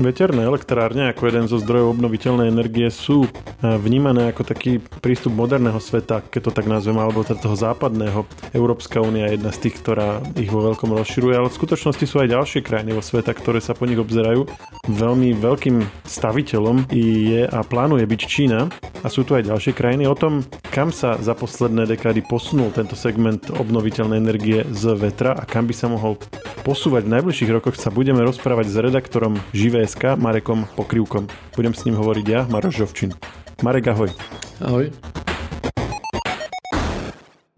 Veterné elektrárne ako jeden zo zdrojov obnoviteľnej energie sú e, vnímané ako taký prístup moderného sveta, keď to tak nazvem, alebo teda toho západného. Európska únia je jedna z tých, ktorá ich vo veľkom rozširuje, ale v skutočnosti sú aj ďalšie krajiny vo sveta, ktoré sa po nich obzerajú. Veľmi veľkým staviteľom je a plánuje byť Čína a sú tu aj ďalšie krajiny. O tom, kam sa za posledné dekády posunul tento segment obnoviteľnej energie z vetra a kam by sa mohol posúvať v najbližších rokoch, sa budeme rozprávať s redaktorom Živé SK Marekom Pokrivkom. Budem s ním hovoriť ja, Maroš Žovčin. Marek, ahoj. Ahoj.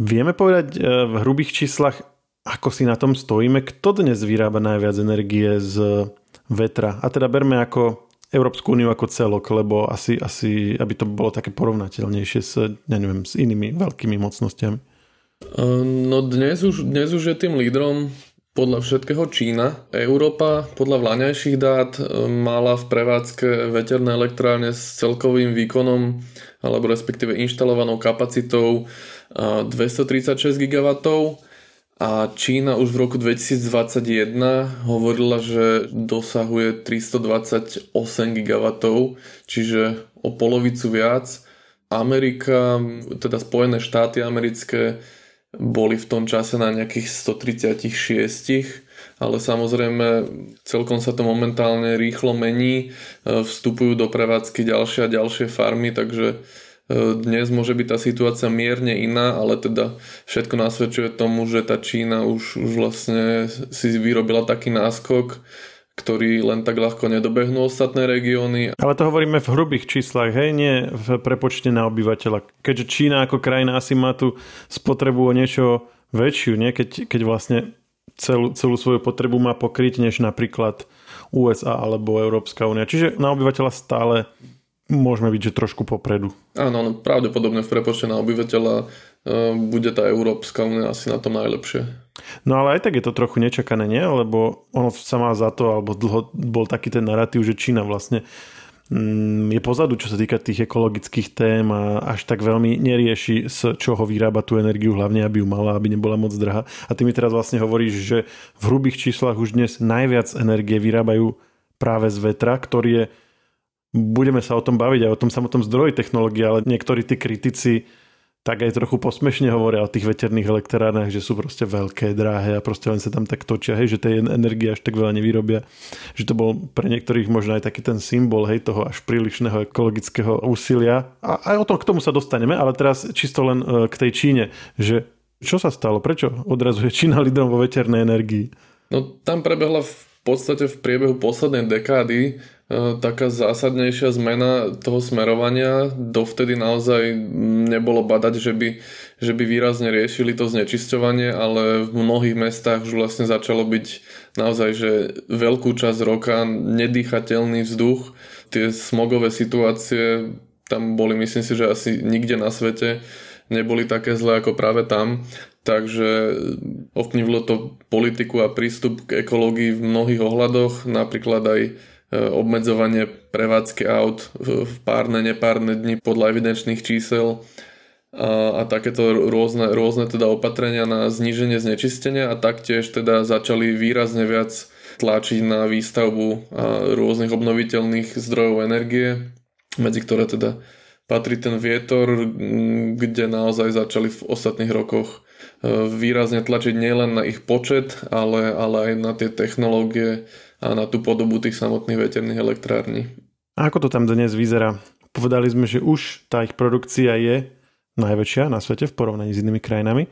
Vieme povedať e, v hrubých číslach, ako si na tom stojíme? Kto dnes vyrába najviac energie z vetra? A teda berme ako Európsku úniu ako celok, lebo asi, asi, aby to bolo také porovnateľnejšie s, ja neviem, s inými veľkými mocnostiami. E, no dnes už, dnes už je tým lídrom podľa všetkého Čína. Európa podľa vláňajších dát e, mala v prevádzke veterné elektrárne s celkovým výkonom alebo respektíve inštalovanou kapacitou 236 e, GW a Čína už v roku 2021 hovorila, že dosahuje 328 GW, čiže o polovicu viac. Amerika, teda Spojené štáty americké boli v tom čase na nejakých 136, ale samozrejme celkom sa to momentálne rýchlo mení, e, vstupujú do prevádzky ďalšie a ďalšie farmy, takže e, dnes môže byť tá situácia mierne iná, ale teda všetko nasvedčuje tomu, že tá Čína už, už vlastne si vyrobila taký náskok, ktorí len tak ľahko nedobehnú ostatné regióny. Ale to hovoríme v hrubých číslach, hej, nie v prepočte na obyvateľa. Keďže Čína ako krajina asi má tu spotrebu o niečo väčšiu, nie? Keď, keď vlastne celú, celú svoju potrebu má pokryť, než napríklad USA alebo Európska únia. Čiže na obyvateľa stále môžeme byť, že trošku popredu. Áno, no, pravdepodobne v prepočte na obyvateľa E, bude tá Európska únia asi na to najlepšie. No ale aj tak je to trochu nečakané, nie? Lebo ono sa má za to, alebo dlho bol taký ten narratív, že Čína vlastne mm, je pozadu, čo sa týka tých ekologických tém a až tak veľmi nerieši, z čoho vyrába tú energiu, hlavne aby ju mala, aby nebola moc drahá. A ty mi teraz vlastne hovoríš, že v hrubých číslach už dnes najviac energie vyrábajú práve z vetra, ktorý je budeme sa o tom baviť aj o tom samotnom zdroji technológie, ale niektorí tí kritici tak aj trochu posmešne hovoria o tých veterných elektrárnach, že sú proste veľké, drahé a proste len sa tam tak točia, hej, že tej energie až tak veľa nevyrobia. Že to bol pre niektorých možno aj taký ten symbol, hej, toho až prílišného ekologického úsilia. A aj o tom k tomu sa dostaneme, ale teraz čisto len e, k tej Číne, že čo sa stalo? Prečo odrazuje Čína lídrom vo veternej energii? No tam prebehla v podstate v priebehu poslednej dekády taká zásadnejšia zmena toho smerovania. Dovtedy naozaj nebolo badať, že by, že by výrazne riešili to znečisťovanie, ale v mnohých mestách už vlastne začalo byť naozaj, že veľkú časť roka nedýchateľný vzduch. Tie smogové situácie tam boli, myslím si, že asi nikde na svete neboli také zlé ako práve tam. Takže ovplyvnilo to politiku a prístup k ekológii v mnohých ohľadoch, napríklad aj E, obmedzovanie prevádzky aut v párne, nepárne dni podľa evidenčných čísel a, a takéto rôzne, rôzne teda opatrenia na zníženie znečistenia a taktiež teda začali výrazne viac tlačiť na výstavbu rôznych obnoviteľných zdrojov energie, medzi ktoré teda patrí ten vietor, kde naozaj začali v ostatných rokoch e, výrazne tlačiť nielen na ich počet, ale, ale aj na tie technológie, a na tú podobu tých samotných veterných elektrární. A ako to tam dnes vyzerá? Povedali sme, že už tá ich produkcia je najväčšia na svete v porovnaní s inými krajinami.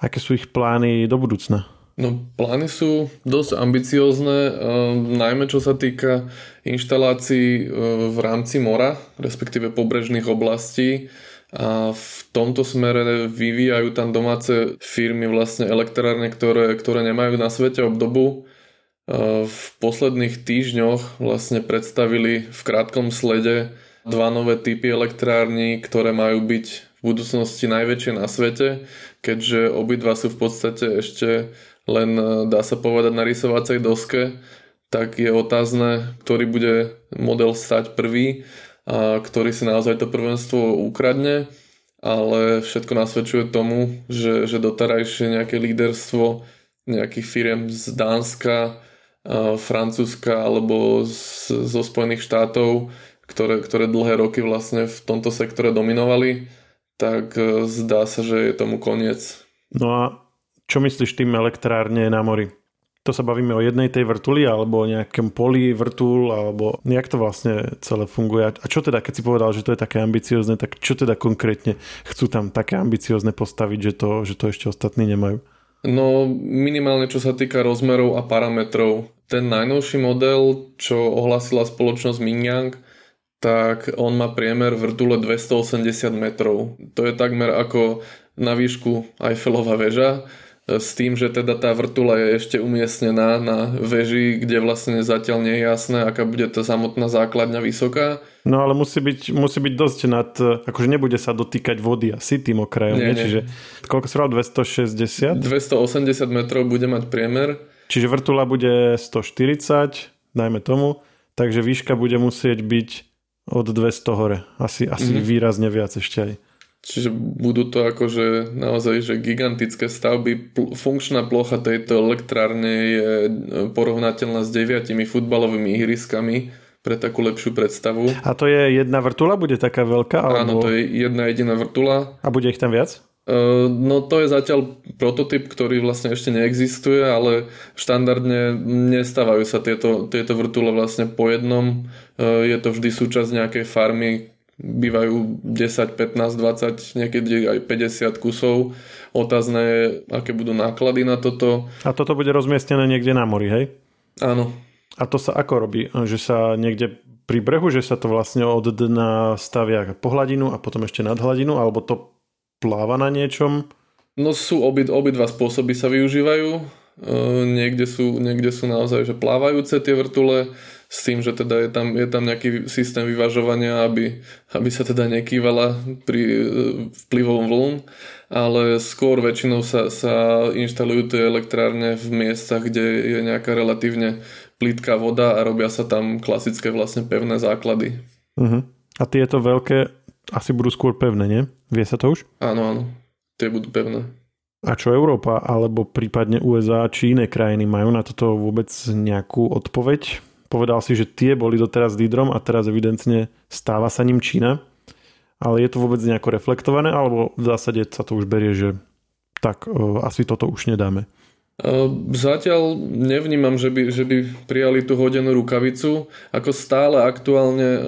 Aké sú ich plány do budúcna? No, plány sú dosť ambiciózne, e, najmä čo sa týka inštalácií e, v rámci mora, respektíve pobrežných oblastí. A v tomto smere vyvíjajú tam domáce firmy vlastne elektrárne, ktoré, ktoré nemajú na svete obdobu v posledných týždňoch vlastne predstavili v krátkom slede dva nové typy elektrární, ktoré majú byť v budúcnosti najväčšie na svete, keďže obidva sú v podstate ešte len, dá sa povedať, na rysovacej doske, tak je otázne, ktorý bude model stať prvý a ktorý si naozaj to prvenstvo ukradne, ale všetko nasvedčuje tomu, že, že doterajšie nejaké líderstvo nejakých firiem z Dánska, Francúzska alebo z, zo Spojených štátov, ktoré, ktoré dlhé roky vlastne v tomto sektore dominovali, tak e, zdá sa, že je tomu koniec. No a čo myslíš tým elektrárne na mori? To sa bavíme o jednej tej vrtuli alebo o nejakom poli vrtul alebo jak to vlastne celé funguje. A čo teda, keď si povedal, že to je také ambiciozne, tak čo teda konkrétne chcú tam také ambiciozne postaviť, že to, že to ešte ostatní nemajú? No minimálne čo sa týka rozmerov a parametrov. Ten najnovší model, čo ohlasila spoločnosť Mingyang, tak on má priemer vrtule 280 metrov. To je takmer ako na výšku Eiffelova väža s tým, že teda tá vrtula je ešte umiestnená na veži, kde vlastne zatiaľ nie je jasné, aká bude tá samotná základňa vysoká. No ale musí byť, musí byť dosť nad, akože nebude sa dotýkať vody asi tým okrajom, nie, nie? čiže koľko sa 260? 280 metrov bude mať priemer. Čiže vrtula bude 140, dajme tomu, takže výška bude musieť byť od 200 hore. Asi, asi mm-hmm. výrazne viac ešte aj. Čiže budú to akože naozaj že gigantické stavby. Funkčná plocha tejto elektrárne je e, porovnateľná s deviatimi futbalovými ihriskami pre takú lepšiu predstavu. A to je jedna vrtula? Bude taká veľká? Alebo... Áno, to je jedna jediná vrtula. A bude ich tam viac? Uh, no to je zatiaľ prototyp, ktorý vlastne ešte neexistuje, ale štandardne nestávajú sa tieto, tieto vrtule vlastne po jednom. Uh, je to vždy súčasť nejakej farmy, bývajú 10, 15, 20, niekedy aj 50 kusov. Otázne je, aké budú náklady na toto. A toto bude rozmiestnené niekde na mori, hej? Áno. A to sa ako robí? Že sa niekde pri brehu, že sa to vlastne od dna stavia po hladinu a potom ešte nad hladinu, alebo to pláva na niečom? No sú obi, obidva spôsoby sa využívajú. E, niekde, sú, niekde sú naozaj že plávajúce tie vrtule, s tým, že teda je tam, je tam nejaký systém vyvažovania, aby, aby sa teda nekývala pri e, vplyvom vln, ale skôr väčšinou sa, sa inštalujú tie elektrárne v miestach, kde je nejaká relatívne plítka voda a robia sa tam klasické vlastne pevné základy. Uh-huh. A tieto veľké asi budú skôr pevné, nie? Vie sa to už? Áno, áno. Tie budú pevné. A čo Európa alebo prípadne USA či iné krajiny majú na toto vôbec nejakú odpoveď? Povedal si, že tie boli doteraz lídrom a teraz evidentne stáva sa ním Čína. Ale je to vôbec nejako reflektované, alebo v zásade sa to už berie, že tak uh, asi toto už nedáme? Zatiaľ nevnímam, že by, že by prijali tú hodenú rukavicu. Ako stále aktuálne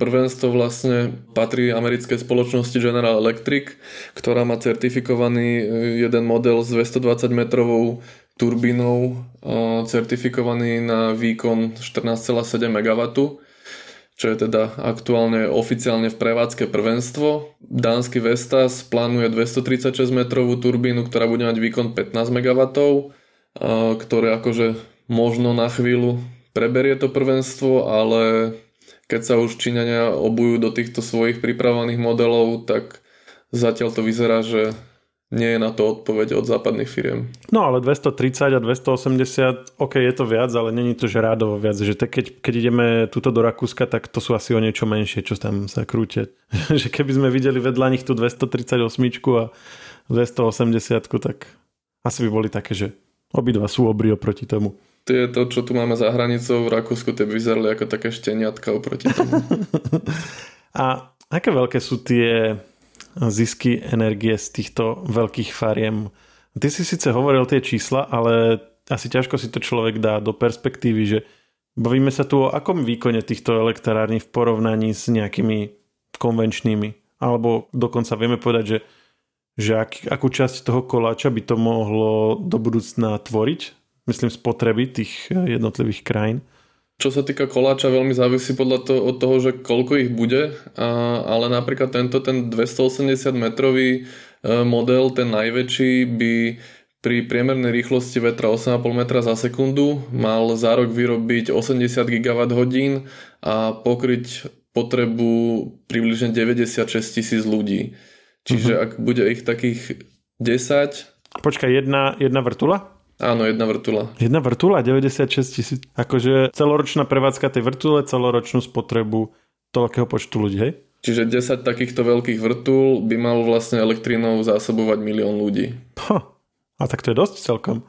prvenstvo vlastne patrí americkej spoločnosti General Electric, ktorá má certifikovaný jeden model s 220 metrovou turbínou certifikovaný na výkon 14,7 MW, čo je teda aktuálne oficiálne v prevádzke prvenstvo. Dánsky Vestas plánuje 236 metrovú turbínu, ktorá bude mať výkon 15 MW, ktoré akože možno na chvíľu preberie to prvenstvo, ale keď sa už Číňania obujú do týchto svojich pripravovaných modelov, tak zatiaľ to vyzerá, že nie je na to odpoveď od západných firiem. No ale 230 a 280, ok, je to viac, ale není to že rádovo viac. Že te, keď, keď ideme túto do Rakúska, tak to sú asi o niečo menšie, čo tam sa krútia. že keby sme videli vedľa nich tú 238 a 280, tak asi by boli také, že obidva sú obry oproti tomu. To je to, čo tu máme za hranicou v Rakúsku, tie vyzerali ako také šteniatka oproti tomu. a aké veľké sú tie zisky energie z týchto veľkých fariem. Ty si síce hovoril tie čísla, ale asi ťažko si to človek dá do perspektívy, že bavíme sa tu o akom výkone týchto elektrární v porovnaní s nejakými konvenčnými. Alebo dokonca vieme povedať, že, že ak, akú časť toho koláča by to mohlo do budúcna tvoriť, myslím spotreby tých jednotlivých krajín. Čo sa týka koláča, veľmi závisí podľa toho, od toho, že koľko ich bude, a, ale napríklad tento, ten 280 metrový e, model, ten najväčší, by pri priemernej rýchlosti vetra 8,5 metra za sekundu mal za rok vyrobiť 80 GWh a pokryť potrebu približne 96 tisíc ľudí. Čiže uh-huh. ak bude ich takých 10... Počkaj, jedna, jedna vrtula? Áno, jedna vrtula. Jedna vrtula, 96 tisíc. Akože celoročná prevádzka tej vrtule, celoročnú spotrebu toľkého počtu ľudí, hej? Čiže 10 takýchto veľkých vrtul by mal vlastne elektrínou zásobovať milión ľudí. Ha, a tak to je dosť celkom.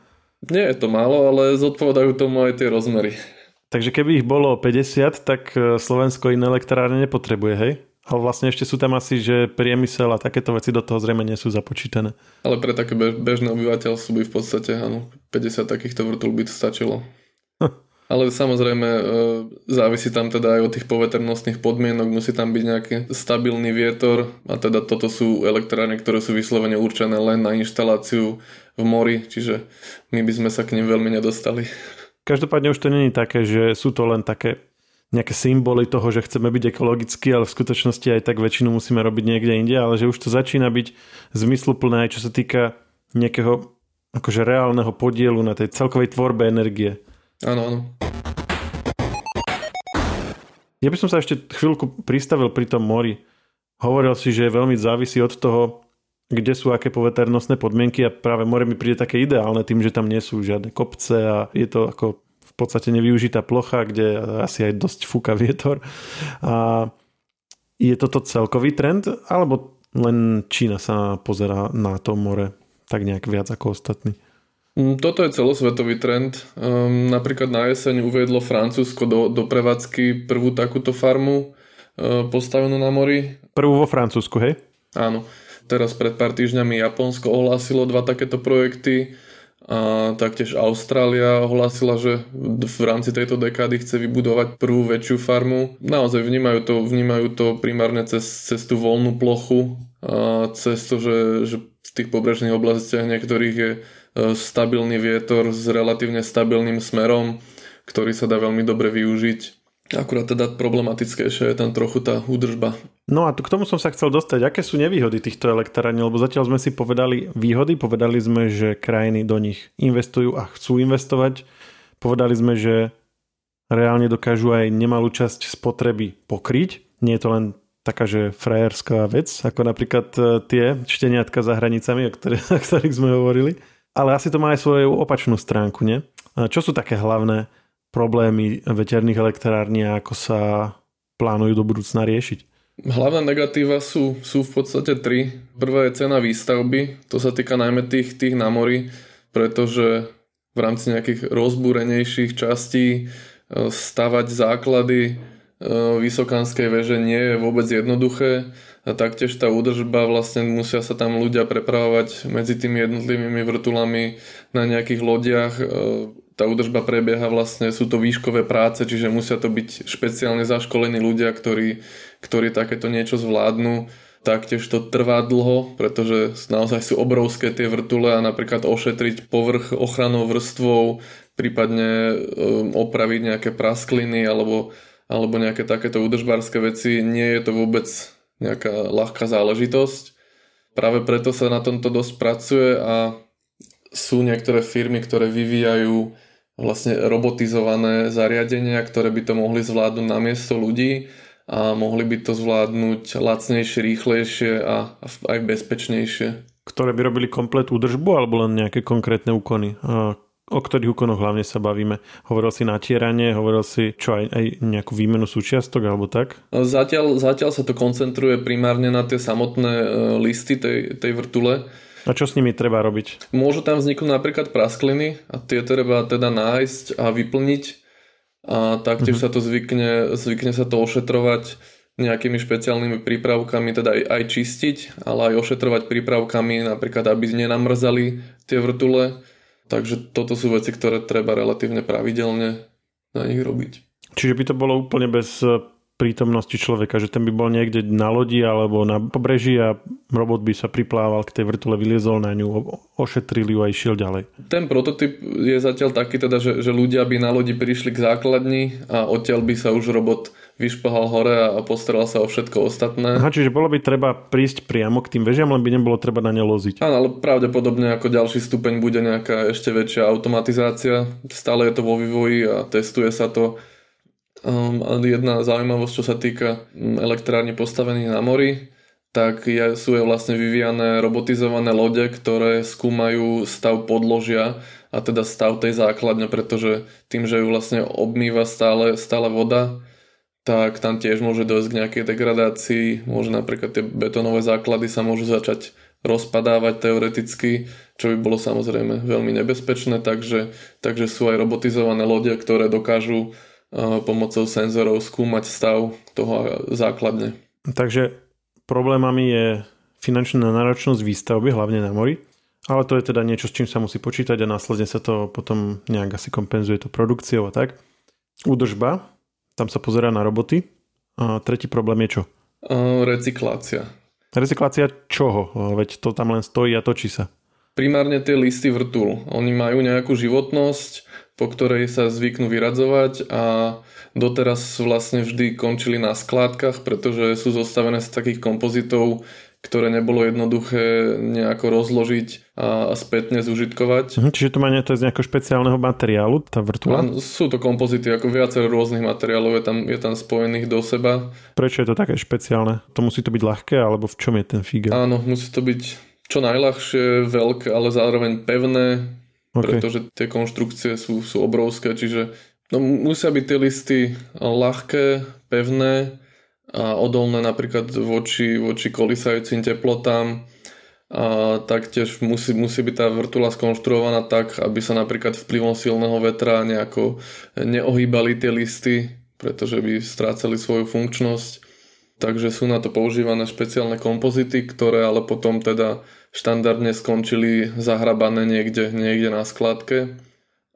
Nie je to málo, ale zodpovedajú tomu aj tie rozmery. Takže keby ich bolo 50, tak e, Slovensko iné elektrárne nepotrebuje, hej? Ale vlastne ešte sú tam asi, že priemysel a takéto veci do toho zrejme nie sú započítané. Ale pre také bežné obyvateľstvo by v podstate, áno, 50 takýchto vrtul by to stačilo. Ale samozrejme e, závisí tam teda aj od tých poveternostných podmienok, musí tam byť nejaký stabilný vietor a teda toto sú elektrárne, ktoré sú vyslovene určené len na inštaláciu v mori, čiže my by sme sa k nim veľmi nedostali. Každopádne už to není také, že sú to len také nejaké symboly toho, že chceme byť ekologickí, ale v skutočnosti aj tak väčšinu musíme robiť niekde inde, ale že už to začína byť zmysluplné aj čo sa týka nejakého akože reálneho podielu na tej celkovej tvorbe energie. Áno, áno. Ja by som sa ešte chvíľku pristavil pri tom mori. Hovoril si, že veľmi závisí od toho, kde sú aké poveternostné podmienky a práve more mi príde také ideálne tým, že tam nie sú žiadne kopce a je to ako podstate nevyužitá plocha, kde asi aj dosť fúka vietor. A je toto celkový trend, alebo len Čína sa pozera na to more tak nejak viac ako ostatní? Mm, toto je celosvetový trend. Um, napríklad na jeseň uviedlo Francúzsko do, do prevádzky prvú takúto farmu uh, postavenú na mori. Prvú vo Francúzsku, hej? Áno. Teraz pred pár týždňami Japonsko ohlásilo dva takéto projekty a taktiež Austrália ohlásila, že v rámci tejto dekády chce vybudovať prvú väčšiu farmu. Naozaj vnímajú to, vnímajú to primárne cez, cez tú voľnú plochu a cez to, že, že v tých pobrežných oblastiach niektorých je E, stabilný vietor s relatívne stabilným smerom, ktorý sa dá veľmi dobre využiť. Akurát teda problematickejšia je tam trochu tá údržba. No a tu k tomu som sa chcel dostať. Aké sú nevýhody týchto elektrární? Lebo zatiaľ sme si povedali výhody, povedali sme, že krajiny do nich investujú a chcú investovať. Povedali sme, že reálne dokážu aj nemalú časť spotreby pokryť. Nie je to len taká, že frajerská vec, ako napríklad e, tie šteniatka za hranicami, o, o ktorých sme hovorili. Ale asi to má aj svoju opačnú stránku, nie? Čo sú také hlavné problémy veterných elektrární a ako sa plánujú do budúcna riešiť? Hlavné negatíva sú, sú v podstate tri. Prvá je cena výstavby, to sa týka najmä tých, tých na mori, pretože v rámci nejakých rozbúrenejších častí e, stavať základy e, vysokánskej veže nie je vôbec jednoduché a taktiež tá údržba, vlastne musia sa tam ľudia prepravovať medzi tými jednotlivými vrtulami na nejakých lodiach. Tá údržba prebieha vlastne, sú to výškové práce, čiže musia to byť špeciálne zaškolení ľudia, ktorí, ktorí takéto niečo zvládnu. Taktiež to trvá dlho, pretože naozaj sú obrovské tie vrtule a napríklad ošetriť povrch ochranou vrstvou, prípadne e, opraviť nejaké praskliny alebo, alebo nejaké takéto údržbárske veci, nie je to vôbec nejaká ľahká záležitosť. Práve preto sa na tomto dosť pracuje a sú niektoré firmy, ktoré vyvíjajú vlastne robotizované zariadenia, ktoré by to mohli zvládnuť na miesto ľudí a mohli by to zvládnuť lacnejšie, rýchlejšie a aj bezpečnejšie. Ktoré by robili komplet údržbu alebo len nejaké konkrétne úkony? O ktorých úkonoch hlavne sa bavíme? Hovoril si natieranie, hovoril si čo aj, aj nejakú výmenu súčiastok alebo tak? Zatiaľ, zatiaľ sa to koncentruje primárne na tie samotné e, listy tej, tej vrtule. A čo s nimi treba robiť? Môžu tam vzniknúť napríklad praskliny a tie treba teda nájsť a vyplniť a taktiež uh-huh. sa to zvykne, zvykne sa to ošetrovať nejakými špeciálnymi prípravkami, teda aj, aj čistiť, ale aj ošetrovať prípravkami, napríklad aby nenamrzali tie vrtule Takže toto sú veci, ktoré treba relatívne pravidelne na nich robiť. Čiže by to bolo úplne bez prítomnosti človeka, že ten by bol niekde na lodi alebo na pobreží a robot by sa priplával k tej vrtule, vyliezol na ňu, ošetril ju a išiel ďalej. Ten prototyp je zatiaľ taký teda, že, že ľudia by na lodi prišli k základni a odtiaľ by sa už robot vyšplhal hore a postaral sa o všetko ostatné. Aha, čiže bolo by treba prísť priamo k tým vežiam, len by nebolo treba na ne loziť. Áno, ale pravdepodobne ako ďalší stupeň bude nejaká ešte väčšia automatizácia. Stále je to vo vývoji a testuje sa to. Um, jedna zaujímavosť, čo sa týka mm, elektrárne postavených na mori, tak sú je vlastne vyvíjane robotizované lode, ktoré skúmajú stav podložia a teda stav tej základne, pretože tým, že ju vlastne obmýva stále, stále voda, tak tam tiež môže dojsť k nejakej degradácii, môže napríklad tie betónové základy sa môžu začať rozpadávať teoreticky, čo by bolo samozrejme veľmi nebezpečné, takže, takže sú aj robotizované lode, ktoré dokážu pomocou senzorov skúmať stav toho základne. Takže problémami je finančná náročnosť výstavby, hlavne na mori, ale to je teda niečo, s čím sa musí počítať a následne sa to potom nejak asi kompenzuje to produkciou a tak. Údržba, tam sa pozerá na roboty. A tretí problém je čo? Recyklácia. Recyklácia čoho? Veď to tam len stojí a točí sa. Primárne tie listy vrtul. Oni majú nejakú životnosť, po ktorej sa zvyknú vyradzovať a doteraz vlastne vždy končili na skládkach, pretože sú zostavené z takých kompozitov, ktoré nebolo jednoduché nejako rozložiť a, spätne zužitkovať. Mhm, čiže to má to z nejakého špeciálneho materiálu, tá vrtula? sú to kompozity, ako viacero rôznych materiálov je tam, je tam spojených do seba. Prečo je to také špeciálne? To musí to byť ľahké, alebo v čom je ten fígel? Áno, musí to byť čo najľahšie, veľké, ale zároveň pevné, okay. pretože tie konštrukcie sú, sú obrovské, čiže no, musia byť tie listy ľahké, pevné, a odolné napríklad voči, voči kolisajúcim teplotám. A taktiež musí, musí byť tá vrtula skonštruovaná tak, aby sa napríklad vplyvom silného vetra nejako neohýbali tie listy, pretože by strácali svoju funkčnosť. Takže sú na to používané špeciálne kompozity, ktoré ale potom teda štandardne skončili zahrabané niekde, niekde na skladke.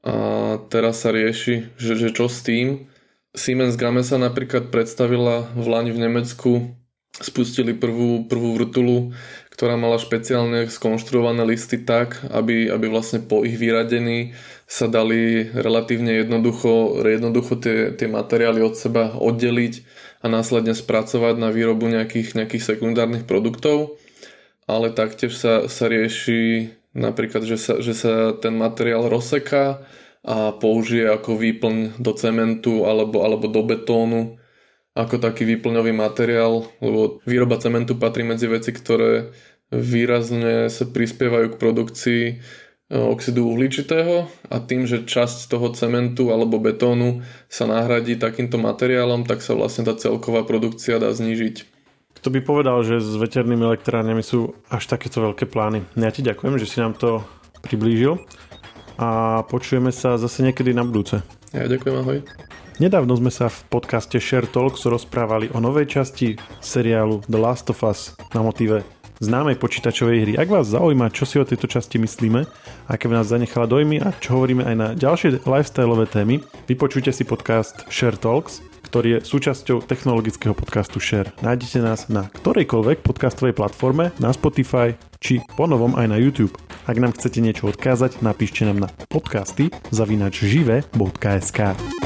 A teraz sa rieši, že, že čo s tým. Siemens Gamesa napríklad predstavila v Lani v Nemecku, spustili prvú, prvú vrtulu, ktorá mala špeciálne skonštruované listy tak, aby, aby vlastne po ich vyradení sa dali relatívne jednoducho, jednoducho tie, tie materiály od seba oddeliť a následne spracovať na výrobu nejakých, nejakých sekundárnych produktov. Ale taktiež sa, sa rieši napríklad, že sa, že sa ten materiál rozseká a použije ako výplň do cementu alebo, alebo do betónu ako taký výplňový materiál, lebo výroba cementu patrí medzi veci, ktoré výrazne sa prispievajú k produkcii oxidu uhličitého a tým, že časť toho cementu alebo betónu sa nahradí takýmto materiálom, tak sa vlastne tá celková produkcia dá znížiť. Kto by povedal, že s veternými elektrárňami sú až takéto veľké plány. Ja ti ďakujem, že si nám to priblížil a počujeme sa zase niekedy na budúce. Ja ďakujem, ahoj. Nedávno sme sa v podcaste Share Talks rozprávali o novej časti seriálu The Last of Us na motíve známej počítačovej hry. Ak vás zaujíma, čo si o tejto časti myslíme, aké v nás zanechala dojmy a čo hovoríme aj na ďalšie lifestyleové témy, vypočujte si podcast Share Talks, ktorý je súčasťou technologického podcastu Share. Nájdete nás na ktorejkoľvek podcastovej platforme, na Spotify či ponovom aj na YouTube. Ak nám chcete niečo odkázať, napíšte nám na podcasty zavinačžive.sk.